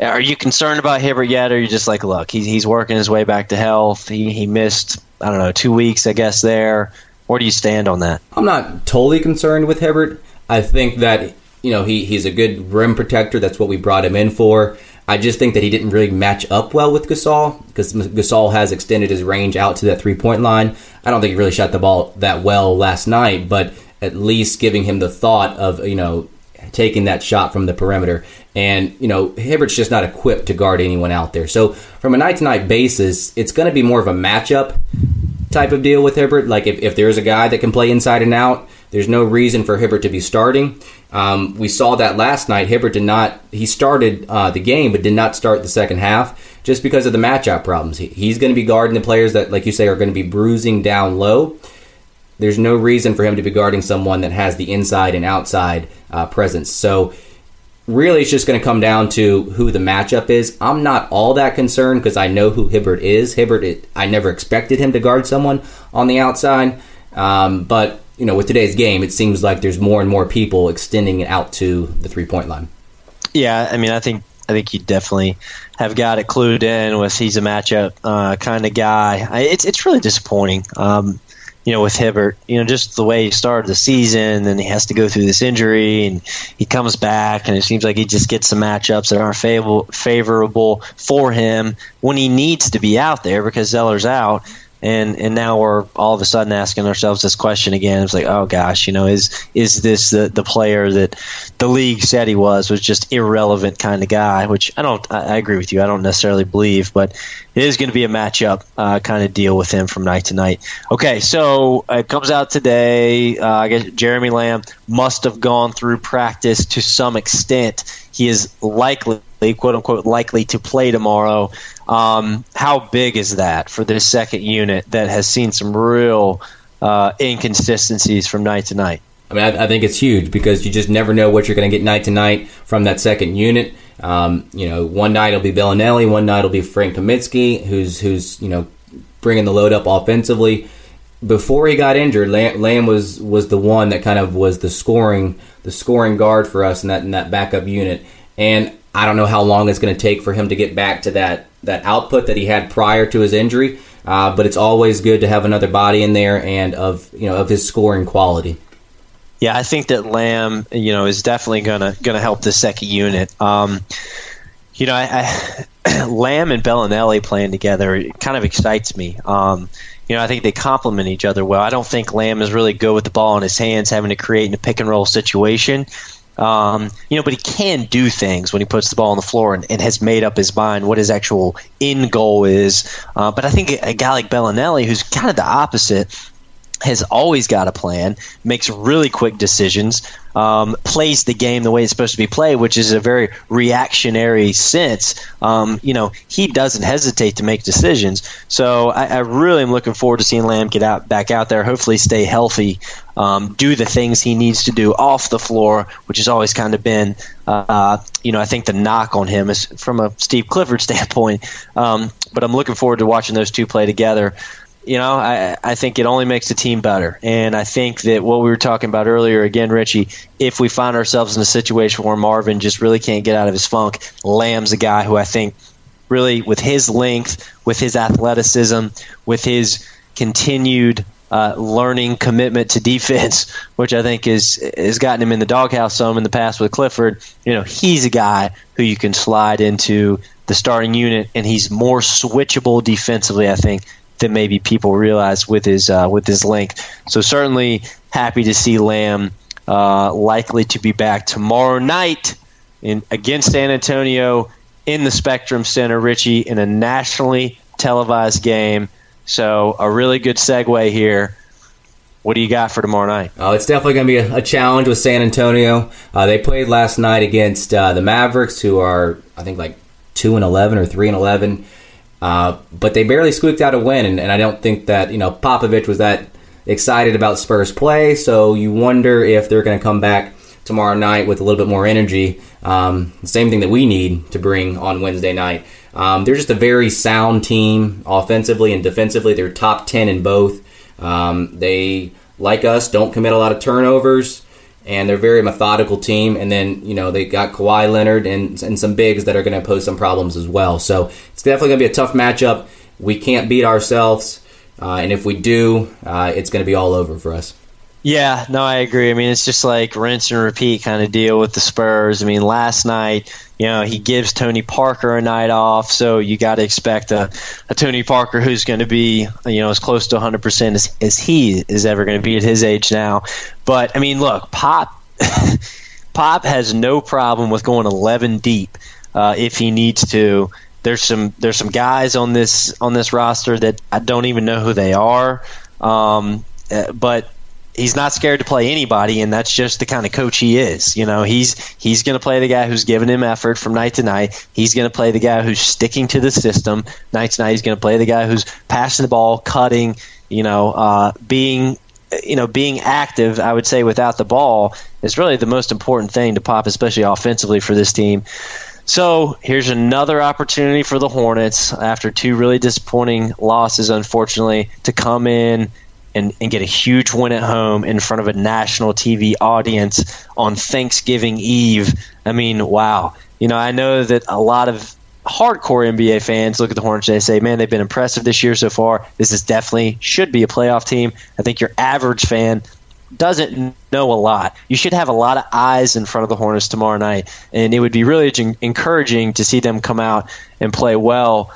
Are you concerned about Hibbert yet, or are you just like, look, he's he's working his way back to health? He he missed I don't know two weeks, I guess. There, where do you stand on that? I'm not totally concerned with Hibbert. I think that you know he he's a good rim protector. That's what we brought him in for. I just think that he didn't really match up well with Gasol because Gasol has extended his range out to that three point line. I don't think he really shot the ball that well last night, but at least giving him the thought of you know taking that shot from the perimeter. And you know Hibbert's just not equipped to guard anyone out there. So from a night to night basis, it's going to be more of a matchup type of deal with Hibbert. Like if, if there's a guy that can play inside and out, there's no reason for Hibbert to be starting. Um, we saw that last night. Hibbert did not. He started uh, the game, but did not start the second half just because of the matchup problems. He, he's going to be guarding the players that, like you say, are going to be bruising down low. There's no reason for him to be guarding someone that has the inside and outside uh, presence. So really it's just going to come down to who the matchup is. I'm not all that concerned because I know who Hibbert is. Hibbert, I never expected him to guard someone on the outside, um, but you know, with today's game, it seems like there's more and more people extending it out to the three point line. Yeah, I mean, I think I think you definitely have got it clued in with he's a matchup uh, kind of guy. I, it's it's really disappointing. Um, you know, with Hibbert, you know, just the way he started the season, and he has to go through this injury, and he comes back, and it seems like he just gets some matchups that aren't favorable favorable for him when he needs to be out there because Zeller's out and and now we're all of a sudden asking ourselves this question again. It's like, oh gosh, you know, is is this the the player that the league said he was was just irrelevant kind of guy? Which I don't. I, I agree with you. I don't necessarily believe, but it is going to be a matchup uh, kind of deal with him from night to night. Okay, so it comes out today. Uh, I guess Jeremy Lamb must have gone through practice to some extent. He is likely quote unquote likely to play tomorrow. Um, how big is that for this second unit that has seen some real uh, inconsistencies from night to night? I mean, I, I, think it's huge because you just never know what you're going to get night to night from that second unit. Um, you know, one night it'll be Belinelli, one night it'll be Frank Kaminsky, who's who's you know bringing the load up offensively. Before he got injured, Lamb was was the one that kind of was the scoring the scoring guard for us in that in that backup unit. And I don't know how long it's going to take for him to get back to that that output that he had prior to his injury. Uh, but it's always good to have another body in there and of you know of his scoring quality. Yeah, I think that Lamb, you know, is definitely gonna gonna help the second unit. Um, you know, I, I, Lamb and Belinelli playing together kind of excites me. Um, you know, I think they complement each other well. I don't think Lamb is really good with the ball in his hands, having to create in a pick and roll situation. Um, you know, but he can do things when he puts the ball on the floor and, and has made up his mind what his actual end goal is. Uh, but I think a, guy like Belinelli, who's kind of the opposite, has always got a plan, makes really quick decisions, um, plays the game the way it's supposed to be played, which is a very reactionary sense. Um, you know, he doesn't hesitate to make decisions. So I, I, really am looking forward to seeing Lamb get out back out there, hopefully stay healthy, um, do the things he needs to do off the floor, which has always kind of been, uh, you know, I think the knock on him is from a Steve Clifford standpoint. Um, but I'm looking forward to watching those two play together you know, I, I think it only makes the team better. And I think that what we were talking about earlier, again, Richie, if we find ourselves in a situation where Marvin just really can't get out of his funk, Lamb's a guy who I think really, with his length, with his athleticism, with his continued uh, learning commitment to defense, which I think is has gotten him in the doghouse some in the past with Clifford. You know, he's a guy who you can slide into the starting unit, and he's more switchable defensively, I think, than maybe people realize with his uh, with his length. So certainly happy to see Lamb uh, likely to be back tomorrow night in against San Antonio in the Spectrum Center, Richie, in a nationally televised game. So a really good segue here. What do you got for tomorrow night? Oh, it's definitely going to be a, a, challenge with San Antonio. Uh, they played last night against uh, the Mavericks, who are I think like two and eleven or three and eleven Uh, but they barely squeaked out a win, and, and I don't think that you know Popovich was that excited about Spurs play. So you wonder if they're going to come back tomorrow night with a little bit more energy. Um, same thing that we need to bring on Wednesday night. Um, they're just a very sound team offensively and defensively. They're top 10 in both. Um, they, like us, don't commit a lot of turnovers, and they're a very methodical team. And then, you know, they got Kawhi Leonard and, and some bigs that are going to pose some problems as well. So it's definitely going to be a tough matchup. We can't beat ourselves. Uh, and if we do, uh, it's going to be all over for us. Yeah, no, I agree. I mean, it's just like rinse and repeat kind of deal with the Spurs. I mean, last night, you know, he gives Tony Parker a night off, so you got to expect a, a Tony Parker who's going to be, you know, as close to 100% as, as he is ever going to be at his age now. But, I mean, look, Pop, Pop has no problem with going 11 deep uh, if he needs to. There's some there's some guys on this on this roster that I don't even know who they are, um, uh, but he's not scared to play anybody, and that's just the kind of coach he is. You know, he's he's going to play the guy who's giving him effort from night to night. He's going to play the guy who's sticking to the system night to night. He's going to play the guy who's passing the ball, cutting. You know, uh, being you know being active. I would say without the ball is really the most important thing to pop, especially offensively for this team. So here's another opportunity for the Hornets after two really disappointing losses, unfortunately, to come in and, and get a huge win at home in front of a national TV audience on Thanksgiving Eve. I mean, wow. You know, I know that a lot of hardcore NBA fans look at the Hornets and they say, man, they've been impressive this year so far. This is definitely should be a playoff team. I think your average fan doesn't know a lot. You should have a lot of eyes in front of the Hornets tomorrow night, and it would be really encouraging to see them come out and play well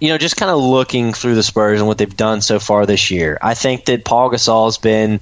you know, just kind of looking through the Spurs and what they've done so far this year, I think that Pau Gasol has been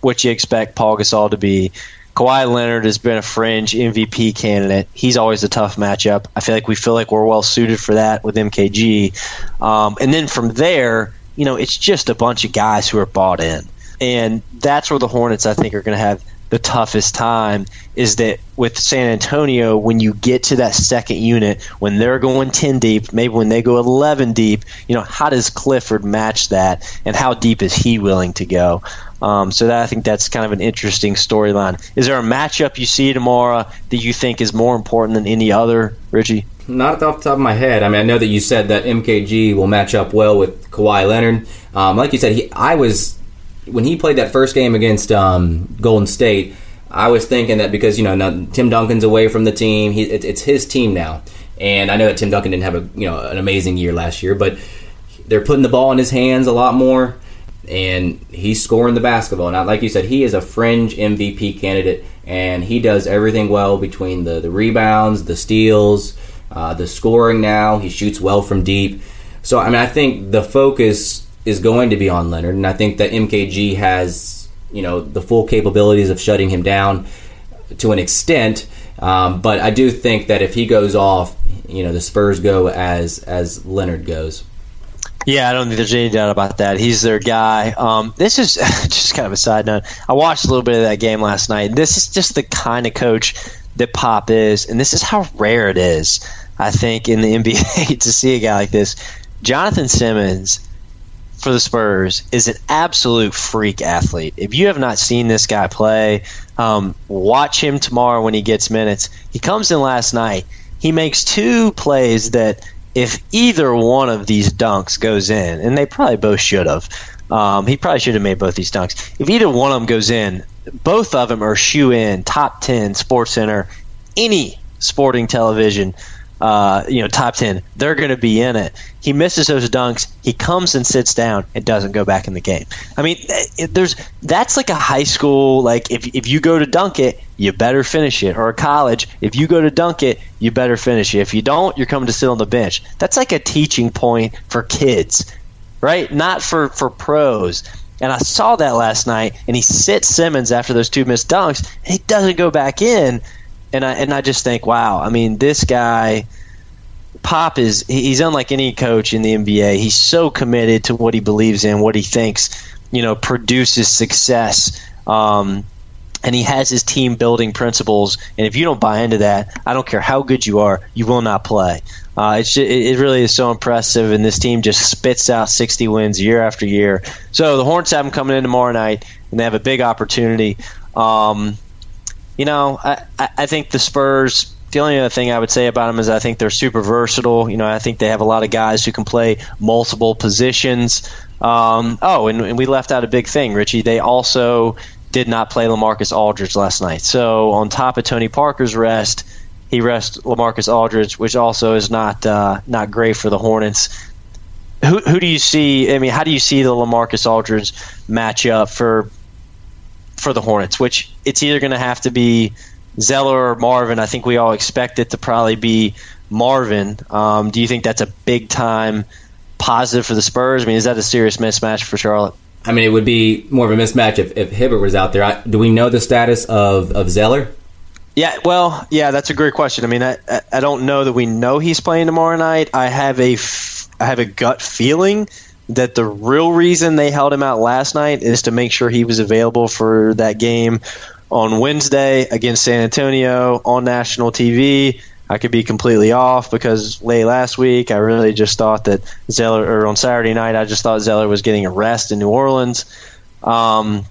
what you expect Pau Gasol to be. Kawhi Leonard has been a fringe MVP candidate. He's always a tough matchup. I feel like we feel like we're well suited for that with MKG. Um, and then from there, you know, it's just a bunch of guys who are bought in. And that's where the Hornets, I think, are going to have the toughest time is that with San Antonio, when you get to that second unit, when they're going 10 deep, maybe when they go 11 deep, you know, how does Clifford match that and how deep is he willing to go? Um, so that I think that's kind of an interesting storyline. Is there a matchup you see tomorrow that you think is more important than any other, Richie? Not off the top of my head. I mean, I know that you said that MKG will match up well with Kawhi Leonard. Um, like you said, he, I was when he played that first game against um, Golden State, I was thinking that because you know now, Tim Duncan's away from the team, he, it, it's his team now, and I know that Tim Duncan didn't have a you know an amazing year last year, but they're putting the ball in his hands a lot more, and he's scoring the basketball. Now, like you said, he is a fringe MVP candidate, and he does everything well between the the rebounds, the steals, uh, the scoring. Now he shoots well from deep. So I mean, I think the focus is going to be on Leonard, and I think that MKG has you know the full capabilities of shutting him down to an extent. Um, but I do think that if he goes off, you know the Spurs go as as Leonard goes. Yeah, I don't think there's any doubt about that. He's their guy. Um, this is just kind of a side note. I watched a little bit of that game last night. This is just the kind of coach that Pop is, and this is how rare it is. I think in the NBA to see a guy like this. Jonathan Simmons for the Spurs is an absolute freak athlete. If you have not seen this guy play, um, watch him tomorrow when he gets minutes. He comes in last night. He makes two plays that if either one of these dunks goes in, and they probably both should have, um, he probably should have made both these dunks. If either one of them goes in, both of them are shoe in, top 10, Sports Center, any sporting television uh, you know, top 10, they're going to be in it. He misses those dunks. He comes and sits down and doesn't go back in the game. I mean, it, there's that's like a high school, like if, if you go to dunk it, you better finish it. Or a college, if you go to dunk it, you better finish it. If you don't, you're coming to sit on the bench. That's like a teaching point for kids, right? Not for, for pros. And I saw that last night, and he sits Simmons after those two missed dunks, and he doesn't go back in and I and I just think, wow. I mean, this guy, Pop is he's unlike any coach in the NBA. He's so committed to what he believes in, what he thinks, you know, produces success. Um, and he has his team building principles. And if you don't buy into that, I don't care how good you are, you will not play. Uh, it's just, it really is so impressive, and this team just spits out 60 wins year after year. So the Hornets have them coming in tomorrow night, and they have a big opportunity. Um, you know, I, I think the Spurs. The only other thing I would say about them is I think they're super versatile. You know, I think they have a lot of guys who can play multiple positions. Um, oh, and, and we left out a big thing, Richie. They also did not play LaMarcus Aldridge last night. So on top of Tony Parker's rest, he rests LaMarcus Aldridge, which also is not uh, not great for the Hornets. Who, who do you see? I mean, how do you see the LaMarcus Aldridge matchup for for the Hornets? Which it's either going to have to be Zeller or Marvin. I think we all expect it to probably be Marvin. Um, do you think that's a big time positive for the Spurs? I mean, is that a serious mismatch for Charlotte? I mean, it would be more of a mismatch if, if Hibbert was out there. I, do we know the status of, of Zeller? Yeah, well, yeah, that's a great question. I mean, I, I don't know that we know he's playing tomorrow night. I have a f- I have a gut feeling that the real reason they held him out last night is to make sure he was available for that game on Wednesday against San Antonio on national TV. I could be completely off because late last week I really just thought that Zeller, or on Saturday night, I just thought Zeller was getting a rest in New Orleans, um,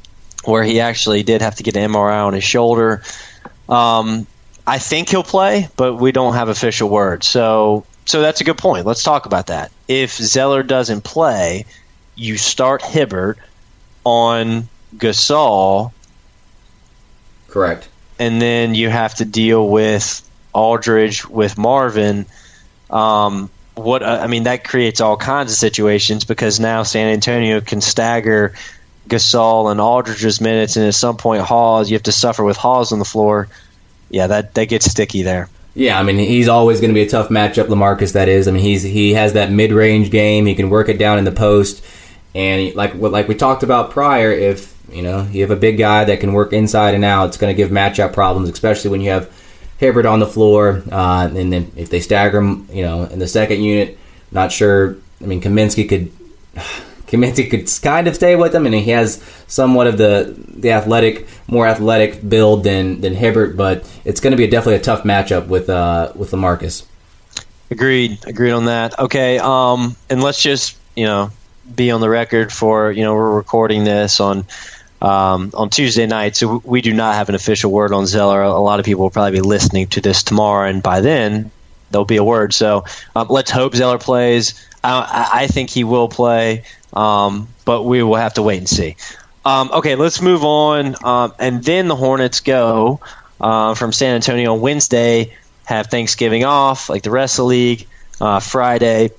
where he actually did have to get an MRI on his shoulder. Um, I think he'll play, but we don't have official word. So, so that's a good point. Let's talk about that. If Zeller doesn't play, you start Hibbert on Gasol. Correct. And then you have to deal with Aldridge with Marvin. Um, what uh, I mean that creates all kinds of situations because now San Antonio can stagger Gasol and Aldridge's minutes, and at some point Hawes, you have to suffer with Hawes on the floor. Yeah, that that gets sticky there. Yeah, I mean he's always going to be a tough matchup. LaMarcus, that is. I mean he's he has that mid range game. He can work it down in the post, and like like we talked about prior, if you know you have a big guy that can work inside and out, it's going to give matchup problems, especially when you have Hibbert on the floor, uh, and then if they stagger him, you know, in the second unit, not sure. I mean, Kaminsky could. Kaminsky could kind of stay with him, and he has somewhat of the the athletic, more athletic build than than Hibbert. But it's going to be definitely a tough matchup with uh, with LaMarcus. Agreed. Agreed on that. Okay. Um, and let's just you know be on the record for you know we're recording this on um, on Tuesday night, so we do not have an official word on Zeller. A lot of people will probably be listening to this tomorrow, and by then there'll be a word. So um, let's hope Zeller plays. I, I, think he will play, um, but we will have to wait and see. Um, okay, let's move on. Um, and then the Hornets go uh, from San Antonio on Wednesday, have Thanksgiving off, like the rest of the league. Uh, Friday,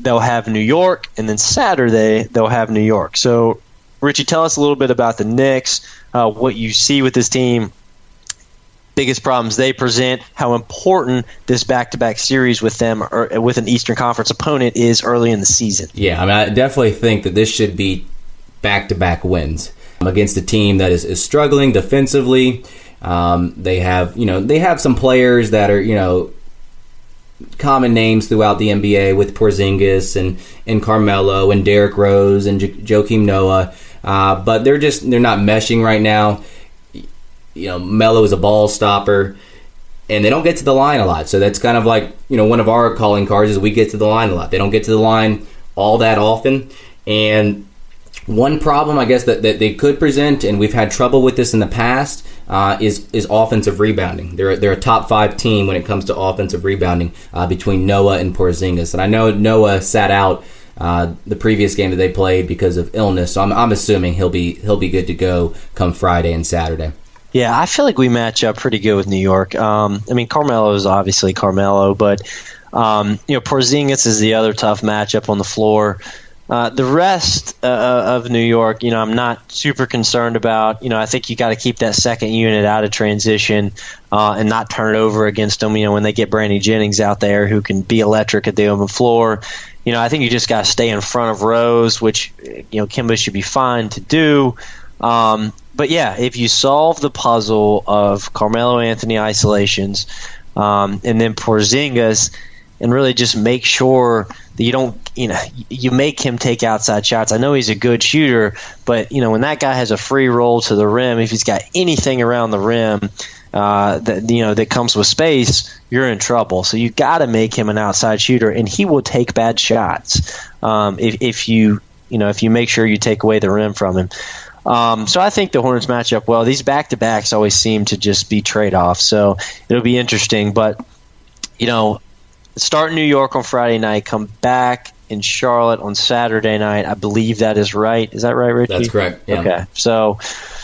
they'll have New York, and then Saturday, they'll have New York. So Richie, tell us a little bit about the Knicks, uh, what you see with this team, biggest problems they present, how important this back-to-back series with them or with an Eastern Conference opponent is early in the season. Yeah, I mean, I definitely think that this should be back-to-back wins against a team that is, is struggling defensively. Um, they have, you know, they have some players that are, you know, common names throughout the NBA with Porzingis and and Carmelo and Derrick Rose and J- Joakim Noah. Uh, but they're just they're not meshing right now. You know, Melo is a ball stopper, and they don't get to the line a lot. So that's kind of like you know one of our calling cards is we get to the line a lot. They don't get to the line all that often, and one problem I guess that, that they could present, and we've had trouble with this in the past, uh, is is offensive rebounding. They're they're a top five team when it comes to offensive rebounding uh, between Noah and Porzingis, and I know Noah sat out uh, the previous game that they played because of illness. So I'm, I'm assuming he'll be he'll be good to go come Friday and Saturday. Yeah, I feel like we match up pretty good with New York. Um, I mean, Carmelo is obviously Carmelo, but um, you know, Porzingis is the other tough matchup on the floor. Uh, the rest uh, of New York, you know, I'm not super concerned about. You know, I think you got to keep that second unit out of transition uh, and not turn it over against them. You know, when they get Brandon Jennings out there who can be electric at the open floor, you know, I think you just got to stay in front of Rose, which you know Kemba should be fine to do. Um, but yeah, if you solve the puzzle of Carmelo Anthony isolations um, and then Porzingis, and really just make sure that you don't, you know, you make him take outside shots. I know he's a good shooter, but you know when that guy has a free roll to the rim, if he's got anything around the rim, uh, that you know that comes with space, you're in trouble. So you got to make him an outside shooter, and he will take bad shots um, if, if you you know if you make sure you take away the rim from him. Um, so I think the Hornets match up well. These back to backs always seem to just be trade offs, so it'll be interesting. But you know, start in New York on Friday night, come back in Charlotte on Saturday night. I believe that is right. Is that right, Richie? That's correct. Yeah. Okay, so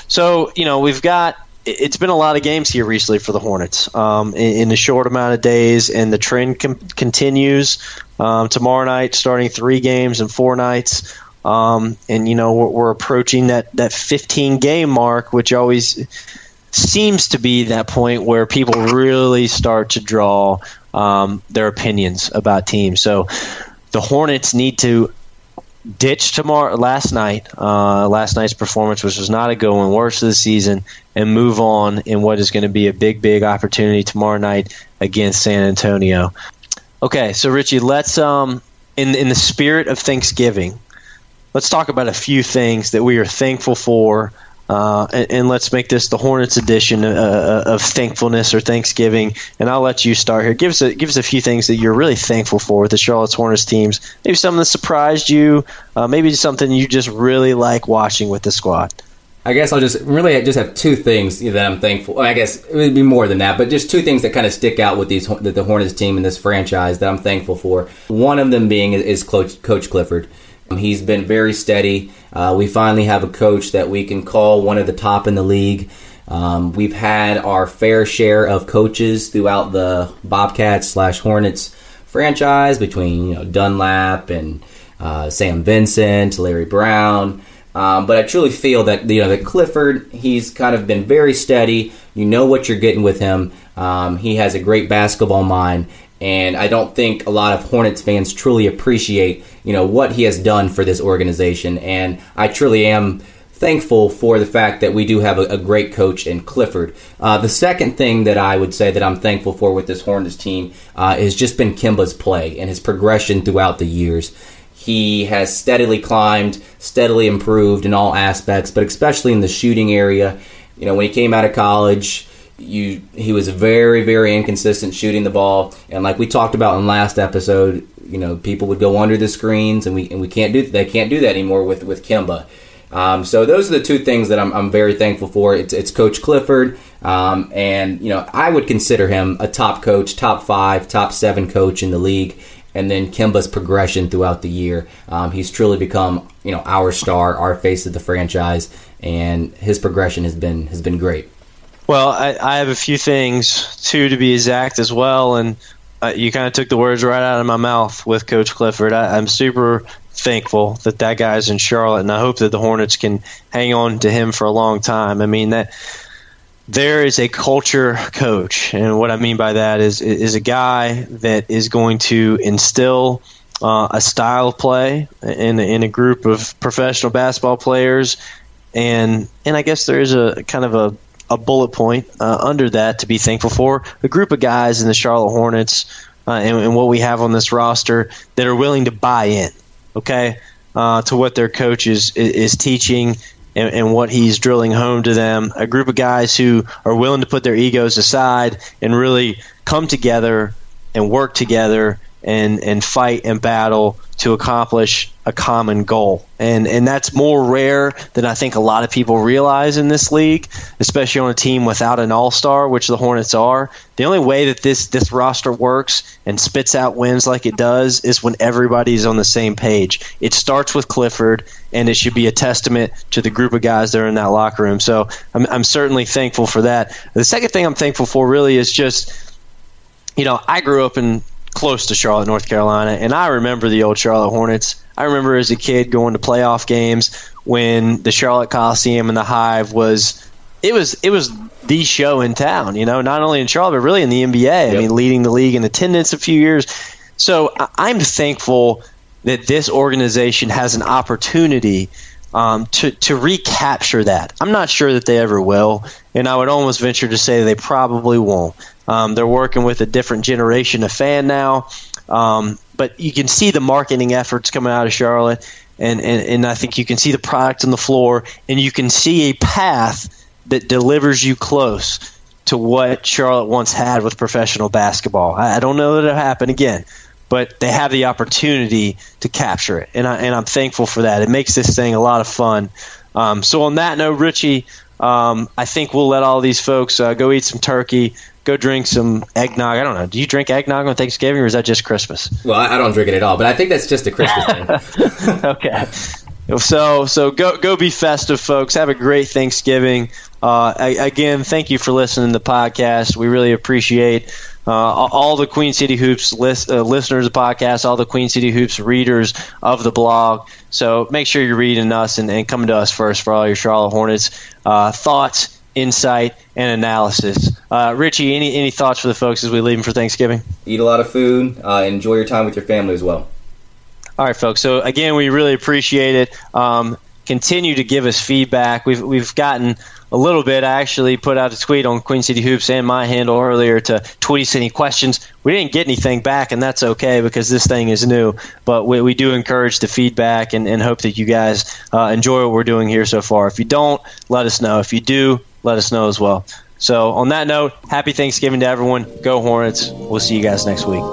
so you know we've got it's been a lot of games here recently for the Hornets um, in, in, a short amount of days, and the trend com- continues. Um, tomorrow night, starting three games in four nights, um, and you know we're, we're, approaching that that 15 game mark, which always seems to be that point where people really start to draw um, their opinions about teams. So the Hornets need to ditch tomorrow last night, uh, last night's performance, which was not a good one, worst of the season, and move on in what is going to be a big, big opportunity tomorrow night against San Antonio. Okay, so Richie, let's um, in in the spirit of Thanksgiving, let's talk about a few things that we are thankful for uh, and, and, let's make this the Hornets edition uh, uh, of thankfulness or Thanksgiving. And I'll let you start here. Give us a, give us a few things that you're really thankful for with the Charlotte Hornets teams. Maybe something that surprised you. Uh, maybe something you just really like watching with the squad. I guess I'll just really just have two things that I'm thankful. I guess it would be more than that, but just two things that kind of stick out with these the Hornets team and this franchise that I'm thankful for. One of them being is Coach, Coach Clifford. He's been very steady. Uh, we finally have a coach that we can call one of the top in the league. Um, we've had our fair share of coaches throughout the Bobcats slash Hornets franchise between you know Dunlap and uh, Sam Vincent, Larry Brown. Um, but I truly feel that you know that Clifford, he's kind of been very steady. You know what you're getting with him. Um, he has a great basketball mind, and I don't think a lot of Hornets fans truly appreciate, you know, what he has done for this organization. And I truly am thankful for the fact that we do have a, a great coach in Clifford. Uh, the second thing that I would say that I'm thankful for with this Hornets team uh, has just been Kemba's play and his progression throughout the years. He has steadily climbed, steadily improved in all aspects, but especially in the shooting area. You know, when he came out of college, you he was very very inconsistent shooting the ball. And like we talked about in last episode you know people would go under the screens and we and we can't do they can't do that anymore with with Kemba um, so those are the two things that I'm, I'm very thankful for. It's, it's coach Clifford um, and you know I would consider him a top coach top five top seven coach in the league and then Kemba's progression throughout the year. Um, he's truly become you know our star our face of the franchise and his progression has been has been great well, I, I have a few things, too, to be exact as well. And uh, you kind of took the words right out of my mouth with Coach Clifford. I, I'm super thankful that that guy's in Charlotte, and I hope that the Hornets can hang on to him for a long time. I mean that there is a culture coach, and what I mean by that is is a guy that is going to instill uh, a style of play in in a group of professional basketball players, and and I guess there is a kind of a a bullet point uh, under that to be thankful for. A group of guys in the Charlotte Hornets uh, and, and, what we have on this roster that are willing to buy in, okay, uh, to what their coach is, is teaching and, and, what he's drilling home to them. A group of guys who are willing to put their egos aside and really come together and work together and, and fight and battle to accomplish a common goal. And and that's more rare than I think a lot of people realize in this league, especially on a team without an all-star, which the Hornets are. The only way that this this roster works and spits out wins like it does is when everybody's on the same page. It starts with Clifford and it should be a testament to the group of guys that are in that locker room. So I'm I'm certainly thankful for that. The second thing I'm thankful for really is just you know, I grew up in close to Charlotte, North Carolina, and I remember the old Charlotte Hornets. I remember as a kid going to playoff games when the Charlotte Coliseum and the Hive was it was it was the show in town. You know, not only in Charlotte but really in the NBA. Yep. I mean, leading the league in attendance a few years. So I'm thankful that this organization has an opportunity um, to to recapture that. I'm not sure that they ever will, and I would almost venture to say they probably won't. Um, they're working with a different generation of fan now, um, but you can see the marketing efforts coming out of Charlotte, and, and and I think you can see the product on the floor, and you can see a path that delivers you close to what Charlotte once had with professional basketball. I, I don't know that it'll happen again, but they have the opportunity to capture it, and, I, and I'm thankful for that. It makes this thing a lot of fun. Um, so on that note, Richie, um, I think we'll let all these folks uh, go eat some turkey, go drink some eggnog. I don't know. Do you drink eggnog on Thanksgiving, or is that just Christmas? Well, I don't drink it at all, but I think that's just a Christmas thing. okay. So so go go be festive, folks. Have a great Thanksgiving. Uh, again, thank you for listening to the podcast. We really appreciate uh, all the Queen City Hoops list, uh, listeners of the podcast, all the Queen City Hoops readers of the blog. So make sure you're reading us and, and coming to us first for all your Charlotte Hornets uh, thoughts, insight, and analysis. Uh, Richie, any any thoughts for the folks as we leave them for Thanksgiving? Eat a lot of food. Uh, enjoy your time with your family as well. All right, folks. So again, we really appreciate it. Um, continue to give us feedback. We've we've gotten a little bit. I actually put out a tweet on Queen City Hoops and my handle earlier to tweet us any questions. We didn't get anything back, and that's okay because this thing is new. But we, we do encourage the feedback and, and hope that you guys uh, enjoy what we're doing here so far. If you don't, let us know. If you do, let us know as well. So, on that note, happy Thanksgiving to everyone. Go Hornets. We'll see you guys next week.